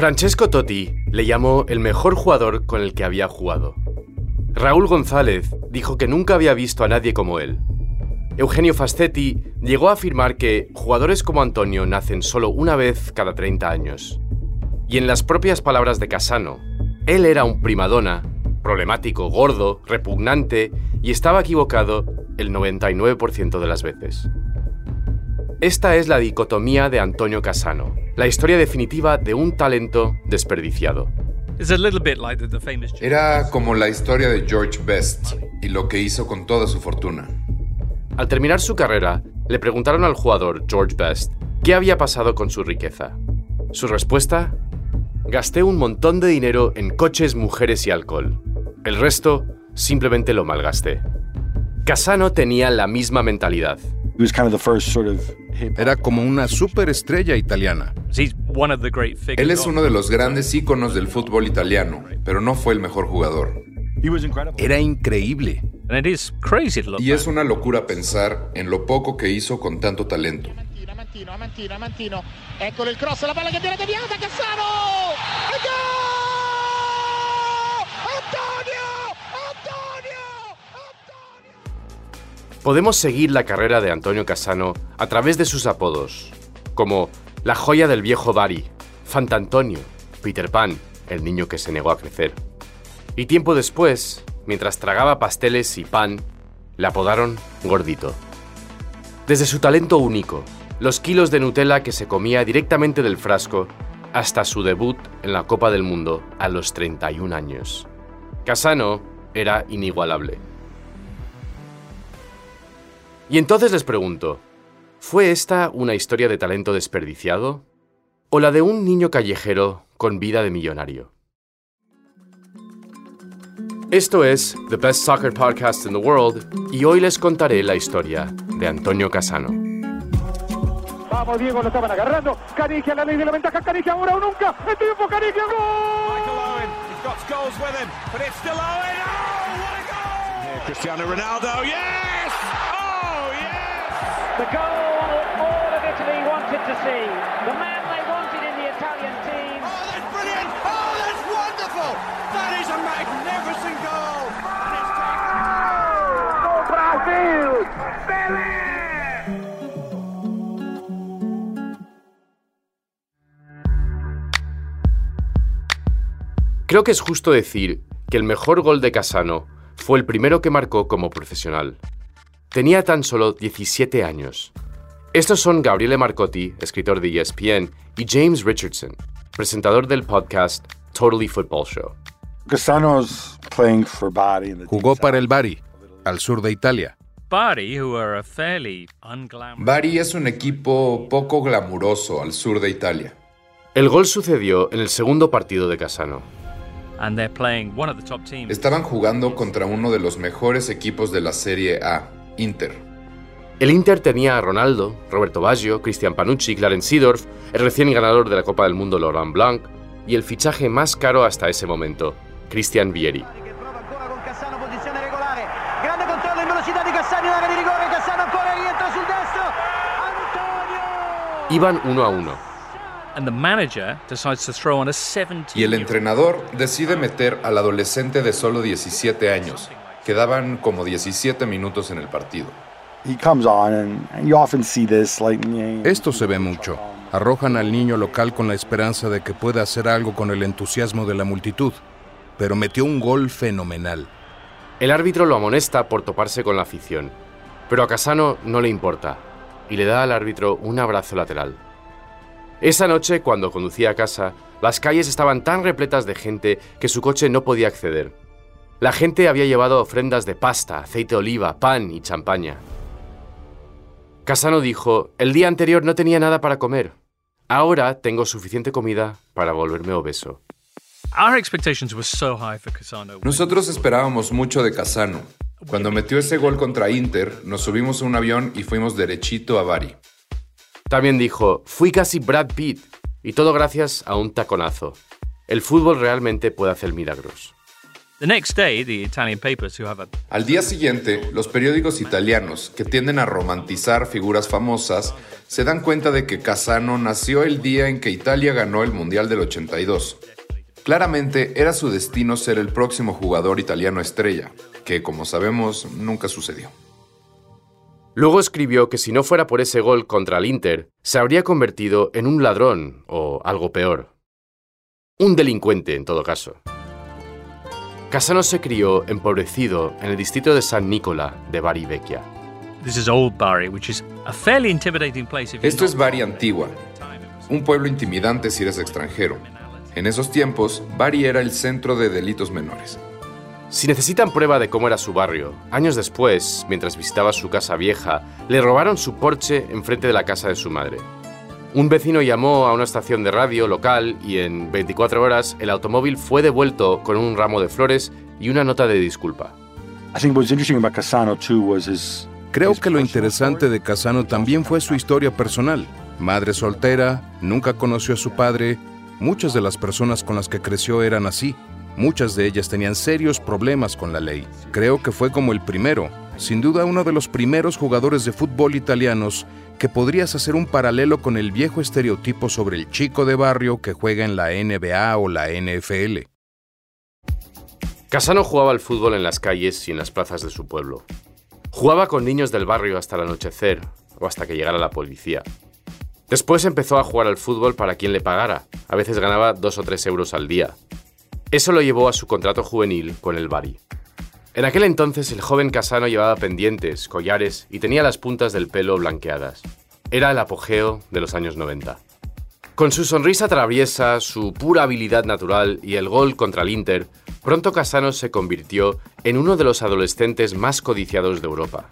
Francesco Totti le llamó el mejor jugador con el que había jugado. Raúl González dijo que nunca había visto a nadie como él. Eugenio Fascetti llegó a afirmar que jugadores como Antonio nacen solo una vez cada 30 años. Y en las propias palabras de Casano, él era un primadona, problemático, gordo, repugnante y estaba equivocado el 99% de las veces. Esta es la dicotomía de Antonio Casano, la historia definitiva de un talento desperdiciado. Era como la historia de George Best y lo que hizo con toda su fortuna. Al terminar su carrera, le preguntaron al jugador George Best qué había pasado con su riqueza. Su respuesta, gasté un montón de dinero en coches, mujeres y alcohol. El resto simplemente lo malgasté. Casano tenía la misma mentalidad. Era como una superestrella italiana. Él es uno de los grandes íconos del fútbol italiano, pero no fue el mejor jugador. Era increíble. Y es una locura pensar en lo poco que hizo con tanto talento. Amantino, Amantino, Amantino. Eccolo il cross, la palla che viene deviata, Cassano! E gol! Antonio! Antonio! Podemos seguir la carrera de Antonio Casano a través de sus apodos, como la joya del viejo Bari, Fantantonio, Peter Pan, el niño que se negó a crecer. Y tiempo después, mientras tragaba pasteles y pan, le apodaron Gordito. Desde su talento único, los kilos de Nutella que se comía directamente del frasco, hasta su debut en la Copa del Mundo a los 31 años. Casano era inigualable. Y entonces les pregunto, ¿fue esta una historia de talento desperdiciado? ¿O la de un niño callejero con vida de millonario? Esto es The Best Soccer Podcast in the World y hoy les contaré la historia de Antonio Casano. Vamos, Diego, lo estaban agarrando. Canigia, la ley de la ventaja. Canigia, ahora o nunca. El triunfo, Canigia, gol. Michael Owen, he's got goals with him, but it's still Owen. Oh, what a goal! Yeah, Cristiano Ronaldo, yes! Oh! The goal all of Italy wanted to see. The man they wanted in the Italian team. Oh, that's brilliant! Oh, that's wonderful! That is a magnificent goal! And it's ¡Gol Brasil! ¡Pelé! Creo que es justo decir que el mejor gol de Casano fue el primero que marcó como profesional. Tenía tan solo 17 años. Estos son Gabriele Marcotti, escritor de ESPN, y James Richardson, presentador del podcast Totally Football Show. Jugó para el Bari, al sur de Italia. Bari es un equipo poco glamuroso al sur de Italia. El gol sucedió en el segundo partido de Casano. Estaban jugando contra uno de los mejores equipos de la Serie A, Inter. El Inter tenía a Ronaldo, Roberto Baggio, Cristian Panucci, Clarence Seedorf, el recién ganador de la Copa del Mundo Laurent Blanc, y el fichaje más caro hasta ese momento, Christian Vieri. Iban uno a uno. Y el entrenador decide meter al adolescente de solo 17 años. Quedaban como 17 minutos en el partido. Esto se ve mucho. Arrojan al niño local con la esperanza de que pueda hacer algo con el entusiasmo de la multitud, pero metió un gol fenomenal. El árbitro lo amonesta por toparse con la afición, pero a Casano no le importa y le da al árbitro un abrazo lateral. Esa noche, cuando conducía a casa, las calles estaban tan repletas de gente que su coche no podía acceder. La gente había llevado ofrendas de pasta, aceite de oliva, pan y champaña. Casano dijo, el día anterior no tenía nada para comer. Ahora tengo suficiente comida para volverme obeso. Nosotros esperábamos mucho de Casano. Cuando metió ese gol contra Inter, nos subimos a un avión y fuimos derechito a Bari. También dijo, fui casi Brad Pitt, y todo gracias a un taconazo. El fútbol realmente puede hacer milagros. Al día siguiente, los periódicos italianos, que tienden a romantizar figuras famosas, se dan cuenta de que Casano nació el día en que Italia ganó el Mundial del 82. Claramente era su destino ser el próximo jugador italiano estrella, que como sabemos nunca sucedió. Luego escribió que si no fuera por ese gol contra el Inter, se habría convertido en un ladrón o algo peor. Un delincuente, en todo caso. Casano se crió empobrecido en el distrito de San Nicola de Bari Vecchia. Esto es Bari Antigua, un pueblo intimidante si eres extranjero. En esos tiempos, Bari era el centro de delitos menores. Si necesitan prueba de cómo era su barrio, años después, mientras visitaba su casa vieja, le robaron su porche enfrente de la casa de su madre. Un vecino llamó a una estación de radio local y en 24 horas el automóvil fue devuelto con un ramo de flores y una nota de disculpa. Creo que lo interesante de Casano también fue su historia personal. Madre soltera, nunca conoció a su padre. Muchas de las personas con las que creció eran así. Muchas de ellas tenían serios problemas con la ley. Creo que fue como el primero, sin duda uno de los primeros jugadores de fútbol italianos que podrías hacer un paralelo con el viejo estereotipo sobre el chico de barrio que juega en la NBA o la NFL. Casano jugaba al fútbol en las calles y en las plazas de su pueblo. Jugaba con niños del barrio hasta el anochecer o hasta que llegara la policía. Después empezó a jugar al fútbol para quien le pagara. A veces ganaba dos o tres euros al día. Eso lo llevó a su contrato juvenil con el Bari. En aquel entonces el joven Casano llevaba pendientes, collares y tenía las puntas del pelo blanqueadas. Era el apogeo de los años 90. Con su sonrisa traviesa, su pura habilidad natural y el gol contra el Inter, pronto Casano se convirtió en uno de los adolescentes más codiciados de Europa.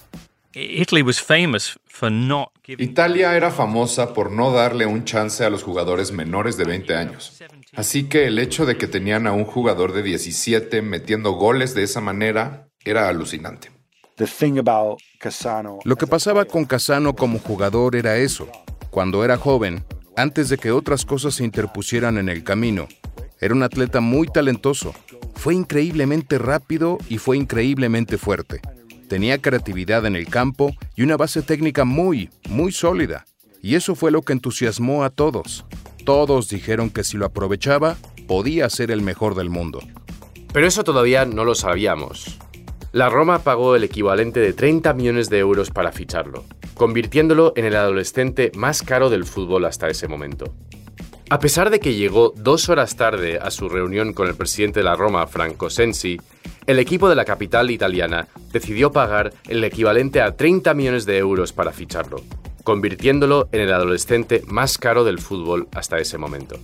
Italia era famosa por no darle un chance a los jugadores menores de 20 años. Así que el hecho de que tenían a un jugador de 17 metiendo goles de esa manera era alucinante. Lo que pasaba con Casano como jugador era eso. Cuando era joven, antes de que otras cosas se interpusieran en el camino, era un atleta muy talentoso. Fue increíblemente rápido y fue increíblemente fuerte. Tenía creatividad en el campo y una base técnica muy, muy sólida. Y eso fue lo que entusiasmó a todos. Todos dijeron que si lo aprovechaba, podía ser el mejor del mundo. Pero eso todavía no lo sabíamos. La Roma pagó el equivalente de 30 millones de euros para ficharlo, convirtiéndolo en el adolescente más caro del fútbol hasta ese momento. A pesar de que llegó dos horas tarde a su reunión con el presidente de la Roma, Franco Sensi, el equipo de la capital italiana decidió pagar el equivalente a 30 millones de euros para ficharlo, convirtiéndolo en el adolescente más caro del fútbol hasta ese momento.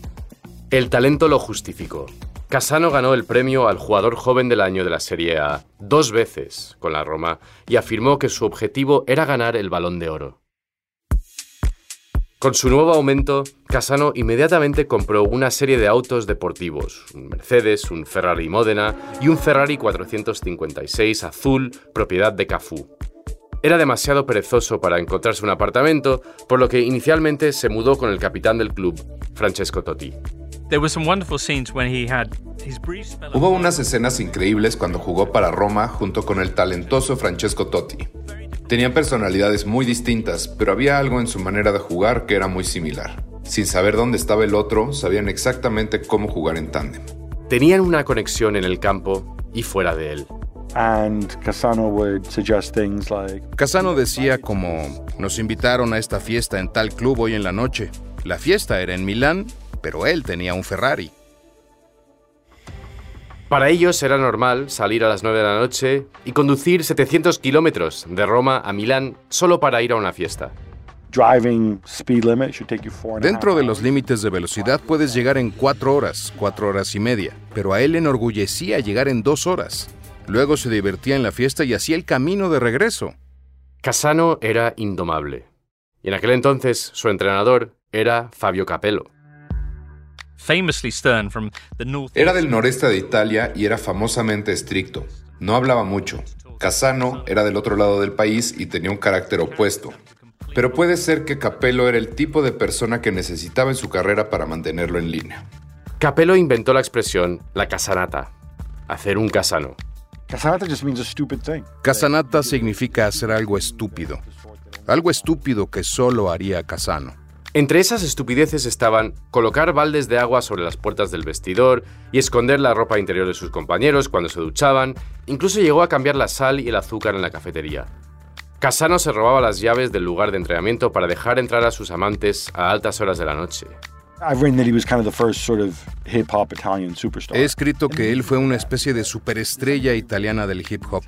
El talento lo justificó. Casano ganó el premio al jugador joven del año de la Serie A dos veces con la Roma y afirmó que su objetivo era ganar el balón de oro. Con su nuevo aumento, Casano inmediatamente compró una serie de autos deportivos, un Mercedes, un Ferrari Modena y un Ferrari 456 azul, propiedad de Cafú. Era demasiado perezoso para encontrarse un apartamento, por lo que inicialmente se mudó con el capitán del club, Francesco Totti. Hubo unas escenas increíbles cuando jugó para Roma junto con el talentoso Francesco Totti. Tenían personalidades muy distintas, pero había algo en su manera de jugar que era muy similar. Sin saber dónde estaba el otro, sabían exactamente cómo jugar en tándem. Tenían una conexión en el campo y fuera de él. And Casano would suggest things like, Casano decía como, nos invitaron a esta fiesta en tal club hoy en la noche. La fiesta era en Milán, pero él tenía un Ferrari. Para ellos era normal salir a las 9 de la noche y conducir 700 kilómetros de Roma a Milán solo para ir a una fiesta. Dentro de los límites de velocidad puedes llegar en cuatro horas, cuatro horas y media, pero a él le enorgullecía llegar en dos horas. Luego se divertía en la fiesta y hacía el camino de regreso. Casano era indomable. Y en aquel entonces su entrenador era Fabio Capello. Era del noreste de Italia y era famosamente estricto. No hablaba mucho. Casano era del otro lado del país y tenía un carácter opuesto. Pero puede ser que Capello era el tipo de persona que necesitaba en su carrera para mantenerlo en línea. Capello inventó la expresión la casanata, hacer un casano. Casanata just means a stupid thing. Casanata significa hacer algo estúpido. Algo estúpido que solo haría Casano. Entre esas estupideces estaban colocar baldes de agua sobre las puertas del vestidor y esconder la ropa interior de sus compañeros cuando se duchaban, incluso llegó a cambiar la sal y el azúcar en la cafetería. Casano se robaba las llaves del lugar de entrenamiento para dejar entrar a sus amantes a altas horas de la noche. He escrito que él fue una especie de superestrella italiana del hip hop.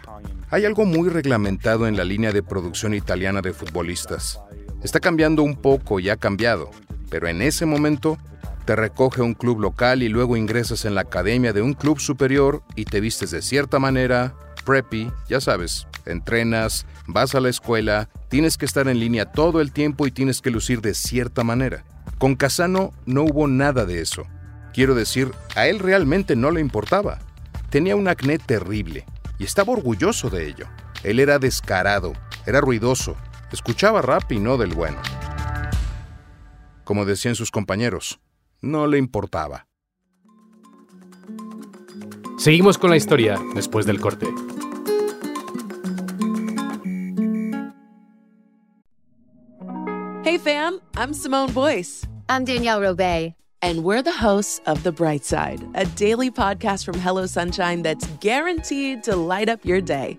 Hay algo muy reglamentado en la línea de producción italiana de futbolistas. Está cambiando un poco y ha cambiado, pero en ese momento te recoge un club local y luego ingresas en la academia de un club superior y te vistes de cierta manera, preppy, ya sabes, entrenas, vas a la escuela, tienes que estar en línea todo el tiempo y tienes que lucir de cierta manera. Con Casano no hubo nada de eso. Quiero decir, a él realmente no le importaba. Tenía un acné terrible y estaba orgulloso de ello. Él era descarado, era ruidoso, escuchaba rap y no del bueno. Como decían sus compañeros, no le importaba. Seguimos con la historia después del corte. Hey fam, I'm Simone Boyce. I'm Danielle Robay. And we're the hosts of The Bright Side, a daily podcast from Hello Sunshine that's guaranteed to light up your day.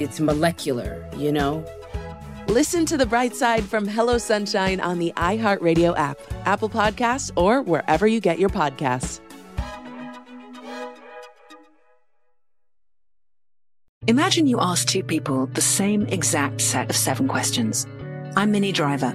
it's molecular, you know? Listen to The Bright Side from Hello Sunshine on the iHeartRadio app, Apple Podcasts, or wherever you get your podcasts. Imagine you ask two people the same exact set of seven questions. I'm Minnie Driver,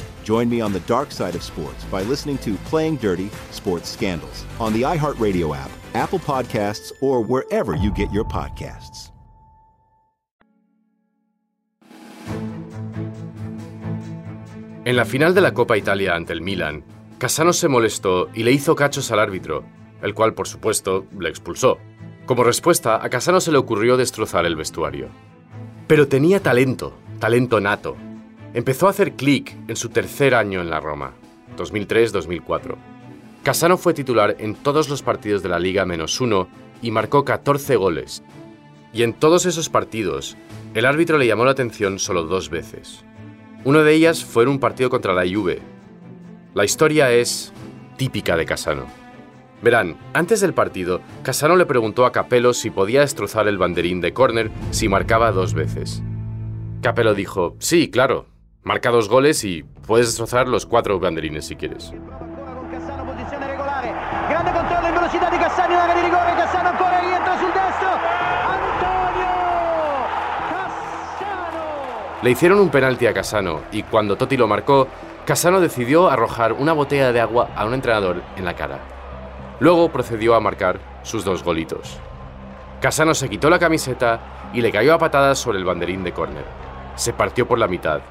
Join me on the dark side of sports by listening to Playing Dirty Sports Scandals on the iHeartRadio app, Apple Podcasts, or wherever you get your podcasts. En la final de la Copa Italia ante el Milan, Casano se molestó y le hizo cachos al árbitro, el cual, por supuesto, le expulsó. Como respuesta, a Casano se le ocurrió destrozar el vestuario. Pero tenía talento, talento nato. Empezó a hacer clic en su tercer año en la Roma, 2003-2004. Casano fue titular en todos los partidos de la Liga menos uno y marcó 14 goles. Y en todos esos partidos, el árbitro le llamó la atención solo dos veces. Una de ellas fue en un partido contra la Juve. La historia es típica de Casano. Verán, antes del partido, Casano le preguntó a Capello si podía destrozar el banderín de córner si marcaba dos veces. Capello dijo, sí, claro, marca dos goles y puedes destrozar los cuatro banderines si quieres. Le hicieron un penalti a Casano y cuando Totti lo marcó, Casano decidió arrojar una botella de agua a un entrenador en la cara. Luego procedió a marcar sus dos golitos. Casano se quitó la camiseta y le cayó a patadas sobre el banderín de córner. Se partió por la mitad.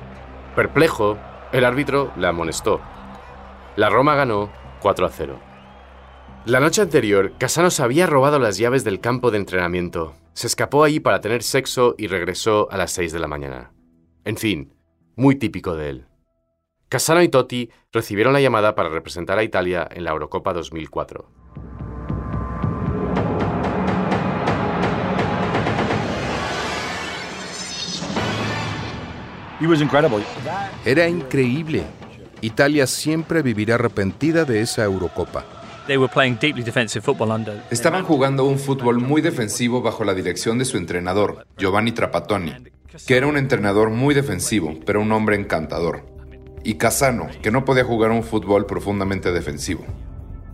Perplejo, el árbitro le amonestó. La Roma ganó 4 a 0. La noche anterior, Casano se había robado las llaves del campo de entrenamiento. Se escapó allí para tener sexo y regresó a las 6 de la mañana. En fin, muy típico de él. Casano y Totti recibieron la llamada para representar a Italia en la Eurocopa 2004. Era increíble. Italia siempre vivirá arrepentida de esa Eurocopa. They were playing deeply defensive football under. Estaban jugando un fútbol muy defensivo bajo la dirección de su entrenador, Giovanni Trapattoni, que era un entrenador muy defensivo, pero un hombre encantador. Y Casano, que no podía jugar un fútbol profundamente defensivo.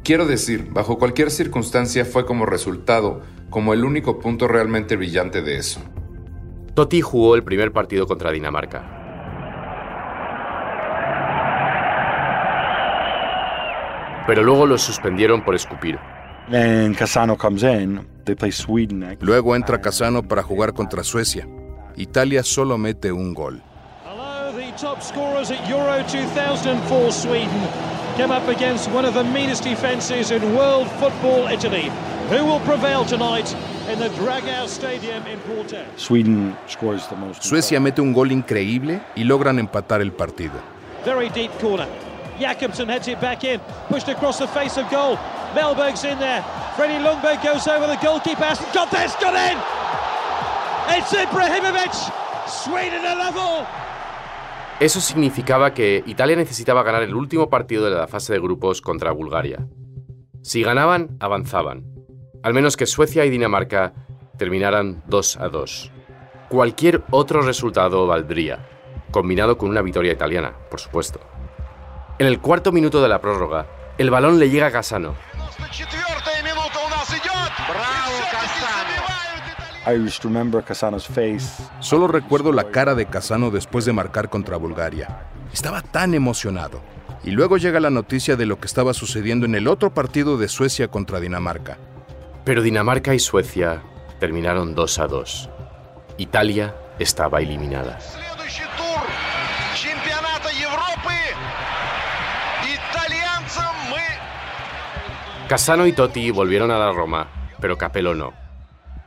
Quiero decir, bajo cualquier circunstancia fue como resultado, como el único punto realmente brillante de eso. Totti jugó el primer partido contra Dinamarca. Pero luego lo suspendieron por escupir. Luego entra Casano para jugar contra Suecia. Italia solo mete un gol. The top scorers at Euro 2004 Sweden come up against one of the meanest defences in world football Italy. Who will prevail tonight in the Dragao Stadium in Porto? Suecia mete un gol increíble y logran empatar el partido. Very deep corner. Jakobsen heads it back in, pushed across the face of goal. Melberg's in there. Freddie Lundberg goes over the goalkeeper. Hasn't got this, got in! It's Ibrahimovic! Sweden a level! Eso significaba que Italia necesitaba ganar el último partido de la fase de grupos contra Bulgaria. Si ganaban, avanzaban. Al menos que Suecia y Dinamarca terminaran 2 a 2. Cualquier otro resultado valdría, combinado con una victoria italiana, por supuesto. En el cuarto minuto de la prórroga, el balón le llega a Casano. Solo recuerdo la cara de Casano después de marcar contra Bulgaria. Estaba tan emocionado. Y luego llega la noticia de lo que estaba sucediendo en el otro partido de Suecia contra Dinamarca. Pero Dinamarca y Suecia terminaron 2 a 2. Italia estaba eliminada. Casano y Totti volvieron a la Roma, pero Capello no.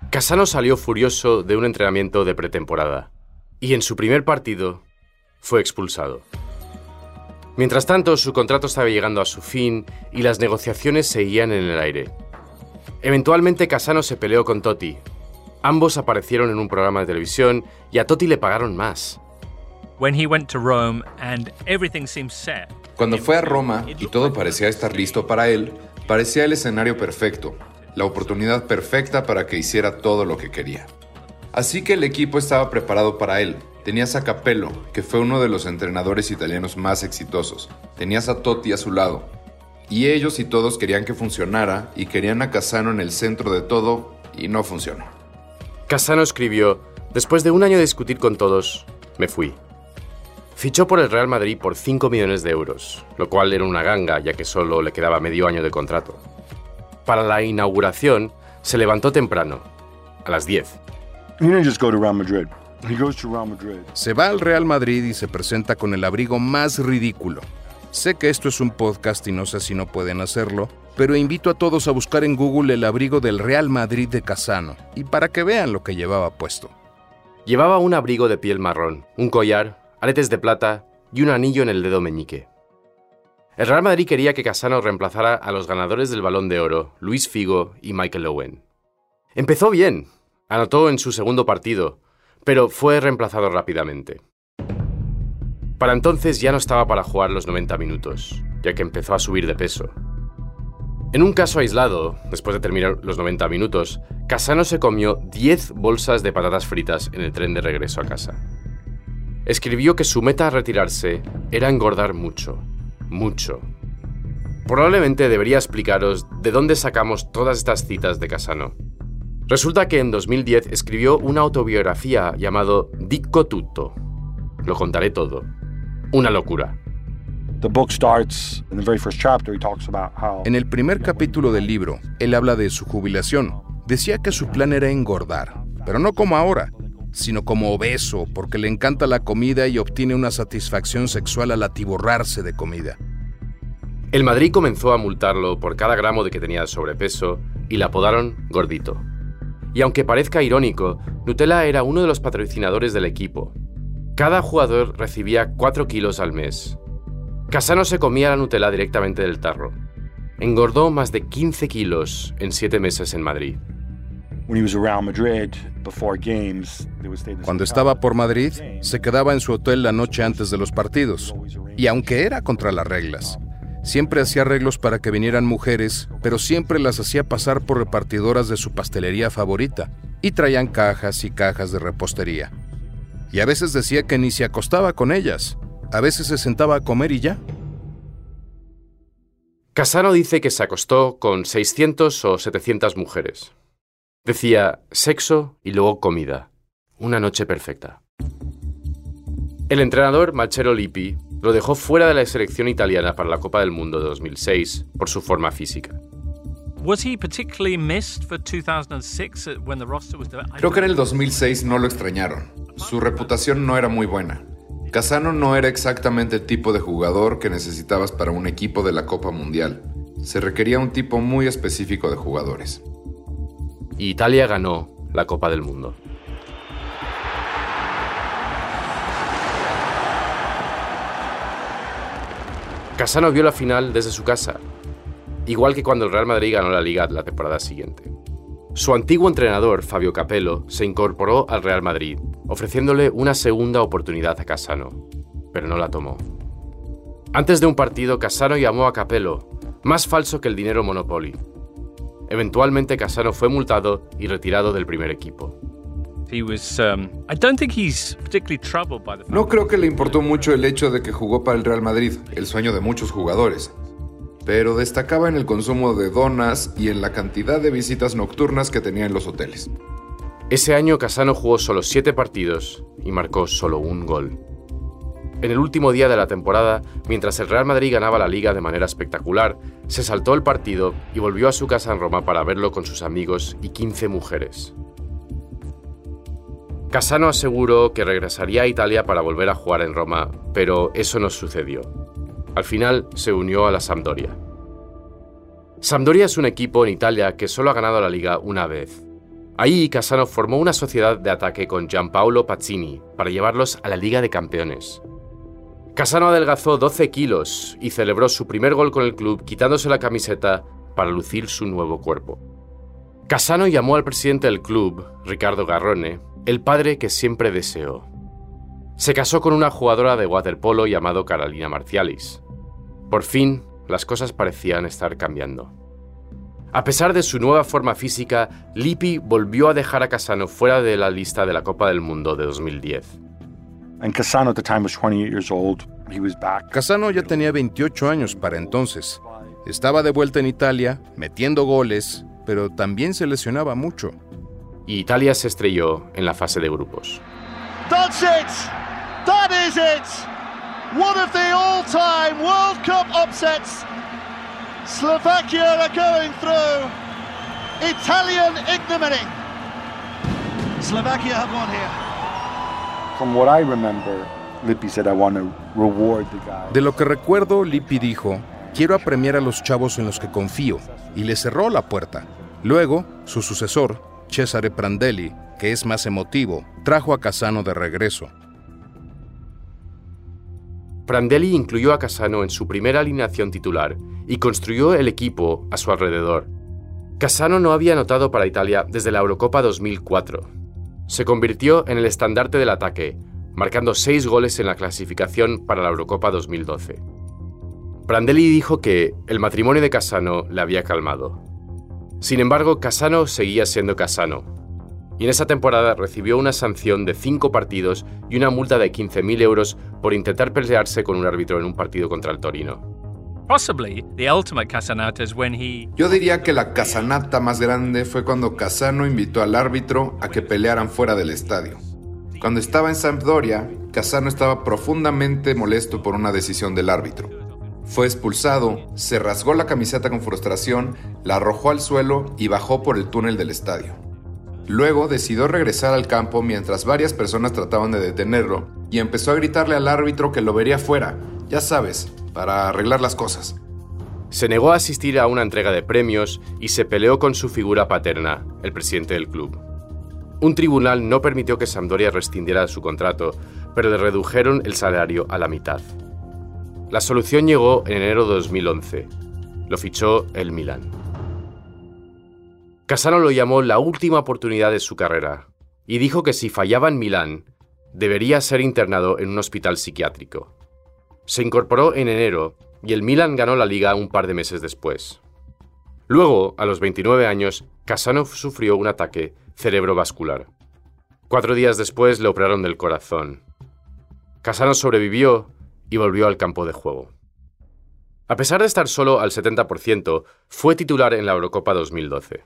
Casano salió furioso de un entrenamiento de pretemporada y en su primer partido fue expulsado. Mientras tanto, su contrato estaba llegando a su fin y las negociaciones seguían en el aire. Eventualmente Casano se peleó con Totti. Ambos aparecieron en un programa de televisión y a Totti le pagaron más. When he went to Rome and everything seemed set. Cuando fue a Roma y todo parecía estar listo para él, parecía el escenario perfecto, la oportunidad perfecta para que hiciera todo lo que quería. Así que el equipo estaba preparado para él. Tenías a Capello, que fue uno de los entrenadores italianos más exitosos. Tenías a Totti a su lado. Y ellos y todos querían que funcionara y querían a Casano en el centro de todo y no funcionó. Casano escribió, Después de un año de discutir con todos, me fui. Fichó por el Real Madrid por 5 millones de euros, lo cual era una ganga ya que solo le quedaba medio año de contrato. Para la inauguración, se levantó temprano, a las 10. He didn't just go to Real Madrid. He goes to Real Madrid. Se va al Real Madrid y se presenta con el abrigo más ridículo. Sé que esto es un podcast y no sé si no pueden hacerlo, pero invito a todos a buscar en Google el abrigo del Real Madrid de Casano y para que vean lo que llevaba puesto. Llevaba un abrigo de piel marrón, un collar, aretes de plata y un anillo en el dedo meñique. El Real Madrid quería que Casano reemplazara a los ganadores del Balón de Oro, Luis Figo y Michael Owen. Empezó bien, anotó en su segundo partido, pero fue reemplazado rápidamente. Para entonces ya no estaba para jugar los 90 minutos, ya que empezó a subir de peso. En un caso aislado, después de terminar los 90 minutos, Casano se comió 10 bolsas de patatas fritas en el tren de regreso a casa. Escribió que su meta a retirarse era engordar mucho, mucho. Probablemente debería explicaros de dónde sacamos todas estas citas de Casano. Resulta que en 2010 escribió una autobiografía llamado Dico Tutto. Lo contaré todo. Una locura. En el primer capítulo del libro, él habla de su jubilación. Decía que su plan era engordar, pero no como ahora, sino como obeso, porque le encanta la comida y obtiene una satisfacción sexual al atiborrarse de comida. El Madrid comenzó a multarlo por cada gramo de que tenía de sobrepeso y le apodaron Gordito. Y aunque parezca irónico, Nutella era uno de los patrocinadores del equipo. Cada jugador recibía 4 kilos al mes. Casano se comía la Nutella directamente del tarro. Engordó más de 15 kilos en 7 meses en Madrid. Cuando estaba por Madrid, se quedaba en su hotel la noche antes de los partidos. Y aunque era contra las reglas, siempre hacía arreglos para que vinieran mujeres, pero siempre las hacía pasar por repartidoras de su pastelería favorita, y traían cajas y cajas de repostería. Y a veces decía que ni se acostaba con ellas, a veces se sentaba a comer y ya. Casano dice que se acostó con 600 o 700 mujeres. Decía sexo y luego comida. Una noche perfecta. El entrenador Marcello Lippi lo dejó fuera de la selección italiana para la Copa del Mundo de 2006 por su forma física. Was he particularly missed for 2006 uh, when the roster was developed? Creo que en el 2006 no lo extrañaron. Su reputación no era muy buena. Casano no era exactamente el tipo de jugador que necesitabas para un equipo de la Copa Mundial. Se requería un tipo muy específico de jugadores. Italia ganó la Copa del Mundo. Casano vio la final desde su casa, igual que cuando el Real Madrid ganó la liga la temporada siguiente. Su antiguo entrenador, Fabio Capello, se incorporó al Real Madrid, ofreciéndole una segunda oportunidad a Casano, pero no la tomó. Antes de un partido, Casano llamó a Capello, más falso que el dinero Monopoly. Eventualmente, Casano fue multado y retirado del primer equipo. He was. Um, I don't think he's particularly troubled by the fact No creo que le importó mucho el hecho de que jugó para el Real Madrid, el sueño de muchos jugadores, pero destacaba en el consumo de donas y en la cantidad de visitas nocturnas que tenía en los hoteles. Ese año Casano jugó solo siete partidos y marcó solo un gol. En el último día de la temporada, mientras el Real Madrid ganaba la liga de manera espectacular, se saltó el partido y volvió a su casa en Roma para verlo con sus amigos y 15 mujeres. Casano aseguró que regresaría a Italia para volver a jugar en Roma, pero eso no sucedió. Al final se unió a la Sampdoria. Sampdoria es un equipo en Italia que solo ha ganado la liga una vez. Ahí Casano formó una sociedad de ataque con Gianpaolo Pazzini para llevarlos a la Liga de Campeones. Casano adelgazó 12 kilos y celebró su primer gol con el club quitándose la camiseta para lucir su nuevo cuerpo. Casano llamó al presidente del club, Ricardo Garrone, el padre que siempre deseó. Se casó con una jugadora de waterpolo llamado Carolina Marcialis. Por fin, las cosas parecían estar cambiando. A pesar de su nueva forma física, Lippi volvió a dejar a Casano fuera de la lista de la Copa del Mundo de 2010. And Casano at the time was 28 years old. He was back. Casano ya tenía 28 años para entonces. Estaba de vuelta en Italia, metiendo goles, pero también se lesionaba mucho. y Italia se estrelló en la fase de grupos. That's it! That is it! One of the all-time World Cup upsets. Slovakia are going through. Italian ignominy. Slovakia have won here. From what I remember, Lippi said, I want to reward the guy. De lo que recuerdo, Lippi dijo, quiero apremiar a los chavos en los que confío, y le cerró la puerta. Luego, su sucesor, Cesare Prandelli, que es más emotivo, trajo a Casano de regreso. Prandelli incluyó a Casano en su primera alineación titular y construyó el equipo a su alrededor. Casano no había anotado para Italia desde la Eurocopa 2004. Se convirtió en el estandarte del ataque, marcando seis goles en la clasificación para la Eurocopa 2012. Prandelli dijo que el matrimonio de Casano le había calmado. Sin embargo, Casano seguía siendo Casano, y en esa temporada recibió una sanción de cinco partidos y una multa de 15.000 euros por intentar pelearse con un árbitro en un partido contra el Torino. Yo diría que la casanata más grande fue cuando Casano invitó al árbitro a que pelearan fuera del estadio. Cuando estaba en Sampdoria, Casano estaba profundamente molesto por una decisión del árbitro. Fue expulsado, se rasgó la camiseta con frustración, la arrojó al suelo y bajó por el túnel del estadio. Luego decidió regresar al campo mientras varias personas trataban de detenerlo y empezó a gritarle al árbitro que lo vería fuera, ya sabes, para arreglar las cosas. Se negó a asistir a una entrega de premios y se peleó con su figura paterna, el presidente del club. Un tribunal no permitió que Sampdoria rescindiera su contrato, pero le redujeron el salario a la mitad. La solución llegó en enero de 2011. Lo fichó el Milan. Casano lo llamó la última oportunidad de su carrera y dijo que si fallaba en Milán, debería ser internado en un hospital psiquiátrico. Se incorporó en enero y el Milan ganó la liga un par de meses después. Luego, a los 29 años, Casano sufrió un ataque cerebrovascular. Cuatro días después le operaron del corazón. Casano sobrevivió y volvió al campo de juego. A pesar de estar solo al 70%, fue titular en la Eurocopa 2012.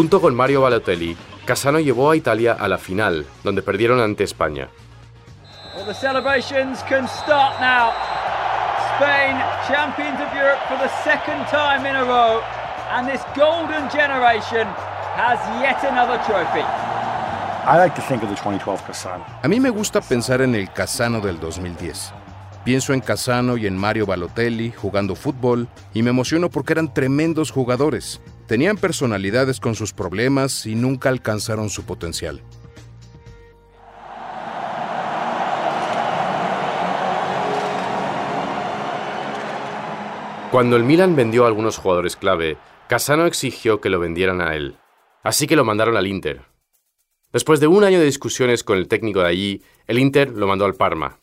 Junto con Mario Balotelli, Casano llevó a Italia a la final, donde perdieron ante España. Well, the celebrations can start now. Spain, champions of Europe for the second time in a row, and this golden generation has yet another trophy. I like to think of the 2012 Casano. A mí me gusta pensar en el Casano del 2010. Pienso en Casano y en Mario Balotelli jugando fútbol y me emociono porque eran tremendos jugadores. Tenían personalidades con sus problemas y nunca alcanzaron su potencial. Cuando el Milan vendió a algunos jugadores clave, Casano exigió que lo vendieran a él. Así que lo mandaron al Inter. Después de un año de discusiones con el técnico de allí, el Inter lo mandó al Parma.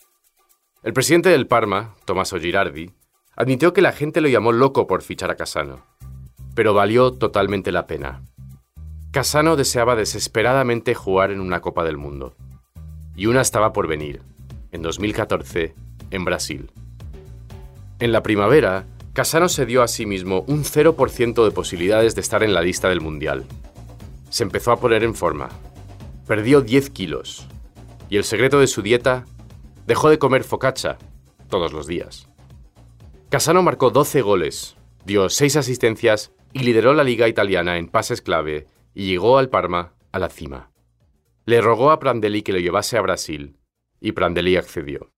El presidente del Parma, Tommaso Girardi, admitió que la gente lo llamó loco por fichar a Casano. Pero valió totalmente la pena. Casano deseaba desesperadamente jugar en una Copa del Mundo. Y una estaba por venir, en 2014, en Brasil. En la primavera, Casano se dio a sí mismo un 0% de posibilidades de estar en la lista del Mundial. Se empezó a poner en forma. Perdió 10 kilos. Y el secreto de su dieta, dejó de comer focaccia todos los días. Casano marcó 12 goles, dio 6 asistencias y lideró la liga italiana en pases clave y llegó al Parma a la cima. Le rogó a Prandelli que lo llevase a Brasil y Prandelli accedió.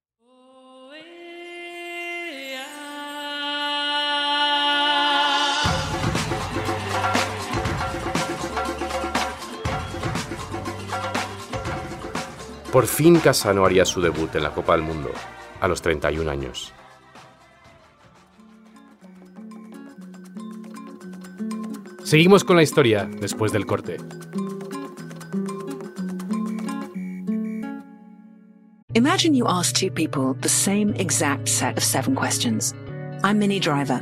Por fin Casano haría su debut en la Copa del Mundo, a los 31 años. Seguimos con la historia después del corte. Imagine you ask two people the same exact set of seven questions. I'm Minnie Driver,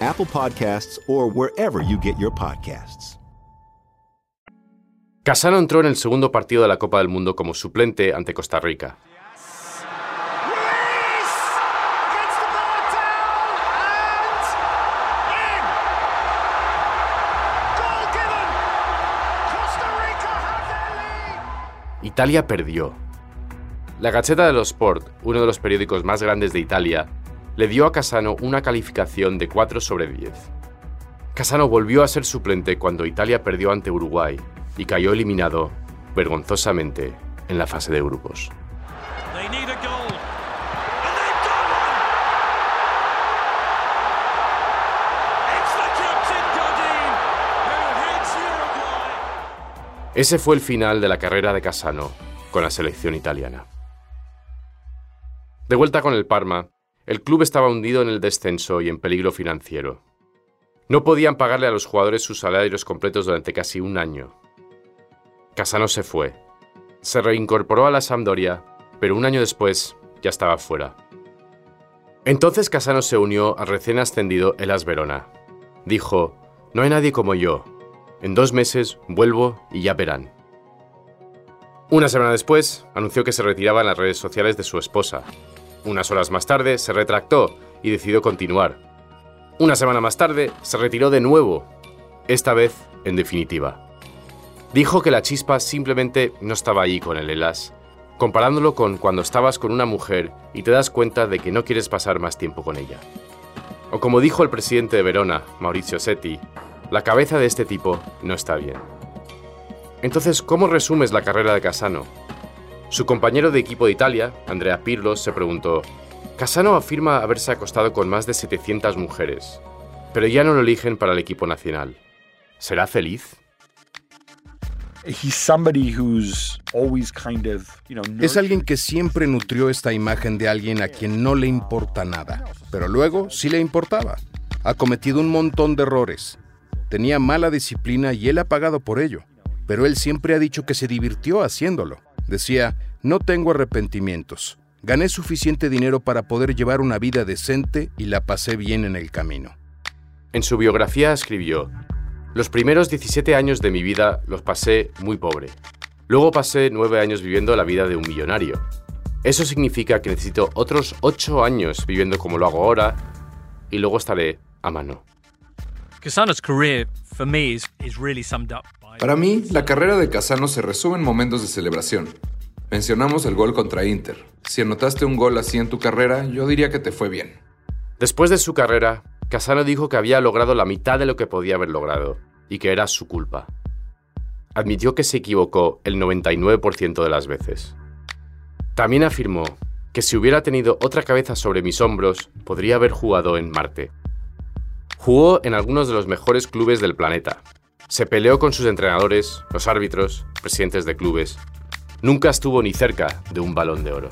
Apple Podcasts, or wherever you get your podcasts. Casano entró en el segundo partido de la Copa del Mundo como suplente ante Costa Rica. Italia perdió. La Gazzetta dello Sport, uno de los periódicos más grandes de Italia, le dio a Casano una calificación de 4 sobre 10. Casano volvió a ser suplente cuando Italia perdió ante Uruguay y cayó eliminado, vergonzosamente, en la fase de grupos. Ese fue el final de la carrera de Casano con la selección italiana. De vuelta con el Parma, el club estaba hundido en el descenso y en peligro financiero. No podían pagarle a los jugadores sus salarios completos durante casi un año. Casano se fue. Se reincorporó a la Sampdoria, pero un año después ya estaba fuera. Entonces Casano se unió al recién ascendido Elas Verona. Dijo, no hay nadie como yo. En dos meses vuelvo y ya verán. Una semana después, anunció que se retiraba en las redes sociales de su esposa. Unas horas más tarde, se retractó y decidió continuar. Una semana más tarde, se retiró de nuevo, esta vez en definitiva. Dijo que la chispa simplemente no estaba allí con el Elas, comparándolo con cuando estabas con una mujer y te das cuenta de que no quieres pasar más tiempo con ella. O como dijo el presidente de Verona, Maurizio Setti, la cabeza de este tipo no está bien. Entonces, ¿cómo resumes la carrera de Casano? Su compañero de equipo de Italia, Andrea Pirlo, se preguntó, Casano afirma haberse acostado con más de 700 mujeres, pero ya no lo eligen para el equipo nacional. ¿Será feliz? Es alguien que siempre nutrió esta imagen de alguien a quien no le importa nada, pero luego sí le importaba. Ha cometido un montón de errores. Tenía mala disciplina y él ha pagado por ello, pero él siempre ha dicho que se divirtió haciéndolo. Decía, no tengo arrepentimientos. Gané suficiente dinero para poder llevar una vida decente y la pasé bien en el camino. En su biografía escribió, los primeros 17 años de mi vida los pasé muy pobre. Luego pasé 9 años viviendo la vida de un millonario. Eso significa que necesito otros 8 años viviendo como lo hago ahora y luego estaré a mano. Casano's career, for me, is, is really summed up. Para mí, la carrera de Casano se resume en momentos de celebración. Mencionamos el gol contra Inter. Si anotaste un gol así en tu carrera, yo diría que te fue bien. Después de su carrera, Casano dijo que había logrado la mitad de lo que podía haber logrado y que era su culpa. Admitió que se equivocó el 99% de las veces. También afirmó que si hubiera tenido otra cabeza sobre mis hombros, podría haber jugado en Marte. Jugó en algunos de los mejores clubes del planeta. Se peleó con sus entrenadores, los árbitros, presidentes de clubes. Nunca estuvo ni cerca de un balón de oro.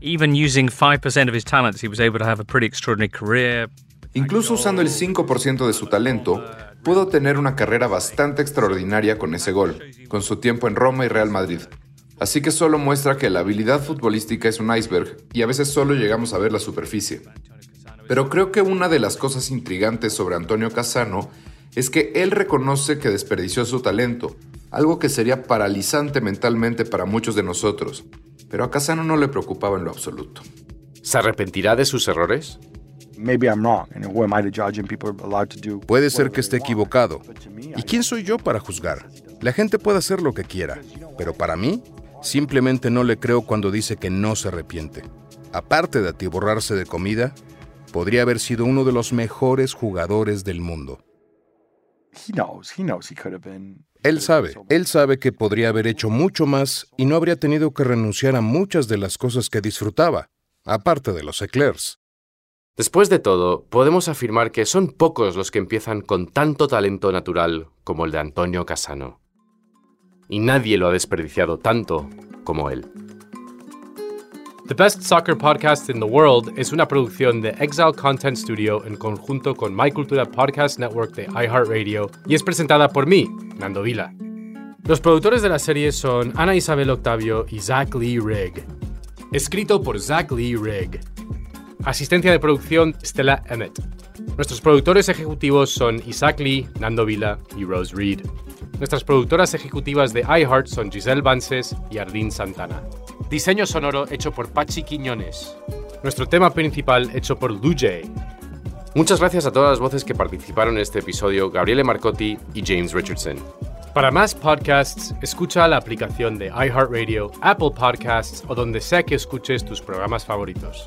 Even using 5% of his talents, he was able to have a pretty extraordinary career. Incluso usando el 5% de su talento, pudo tener una carrera bastante extraordinaria con ese gol, con su tiempo en Roma y Real Madrid. Así que solo muestra que la habilidad futbolística es un iceberg y a veces solo llegamos a ver la superficie. Pero creo que una de las cosas intrigantes sobre Antonio Casano es que él reconoce que desperdició su talento, algo que sería paralizante mentalmente para muchos de nosotros, pero a Casano no le preocupaba en lo absoluto. ¿Se arrepentirá de sus errores? Puede ser que esté equivocado. ¿Y quién soy yo para juzgar? La gente puede hacer lo que quiera, pero para mí, simplemente no le creo cuando dice que no se arrepiente. Aparte de atiborrarse de comida, podría haber sido uno de los mejores jugadores del mundo. Él sabe, él sabe que podría haber hecho mucho más y no habría tenido que renunciar a muchas de las cosas que disfrutaba, aparte de los eclairs. Después de todo, podemos afirmar que son pocos los que empiezan con tanto talento natural como el de Antonio Casano. Y nadie lo ha desperdiciado tanto como él. The Best Soccer Podcast in the World es una producción de Exile Content Studio en conjunto con My Cultura Podcast Network de iHeartRadio y es presentada por mí, Nando Vila. Los productores de la serie son Ana Isabel Octavio y Zach Lee Rigg. Escrito por Zach Lee Rigg. Asistencia de producción Stella Emmett. Nuestros productores ejecutivos son Isaac Lee, Nando Vila y Rose Reed. Nuestras productoras ejecutivas de iHeart son Giselle Vances y Ardín Santana. Diseño sonoro hecho por Pachi Quiñones. Nuestro tema principal hecho por Lujay. Muchas gracias a todas las voces que participaron en este episodio, Gabriele Marcotti y James Richardson. Para más podcasts, escucha la aplicación de iHeartRadio, Apple Podcasts o donde sea que escuches tus programas favoritos.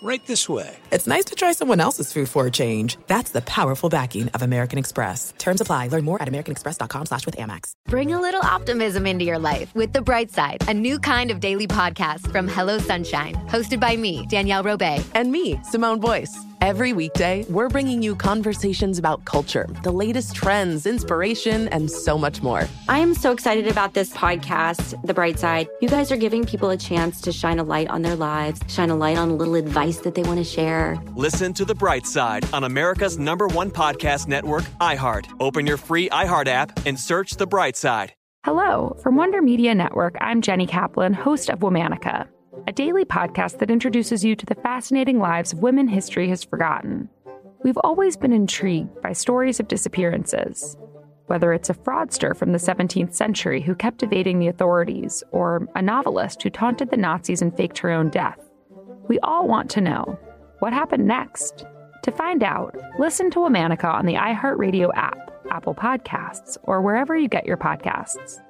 Right this way. It's nice to try someone else's food for a change. That's the powerful backing of American Express. Terms apply. Learn more at americanexpress.com slash with Amex. Bring a little optimism into your life with The Bright Side, a new kind of daily podcast from Hello Sunshine, hosted by me, Danielle Robay. And me, Simone Boyce. Every weekday, we're bringing you conversations about culture, the latest trends, inspiration, and so much more. I am so excited about this podcast, The Bright Side. You guys are giving people a chance to shine a light on their lives, shine a light on a little advice that they want to share. Listen to The Bright Side on America's number one podcast network, iHeart. Open your free iHeart app and search The Bright Side. Hello. From Wonder Media Network, I'm Jenny Kaplan, host of Womanica, a daily podcast that introduces you to the fascinating lives of women history has forgotten. We've always been intrigued by stories of disappearances. Whether it's a fraudster from the 17th century who kept evading the authorities, or a novelist who taunted the Nazis and faked her own death, we all want to know what happened next. To find out, listen to Womanica on the iHeartRadio app, Apple Podcasts, or wherever you get your podcasts.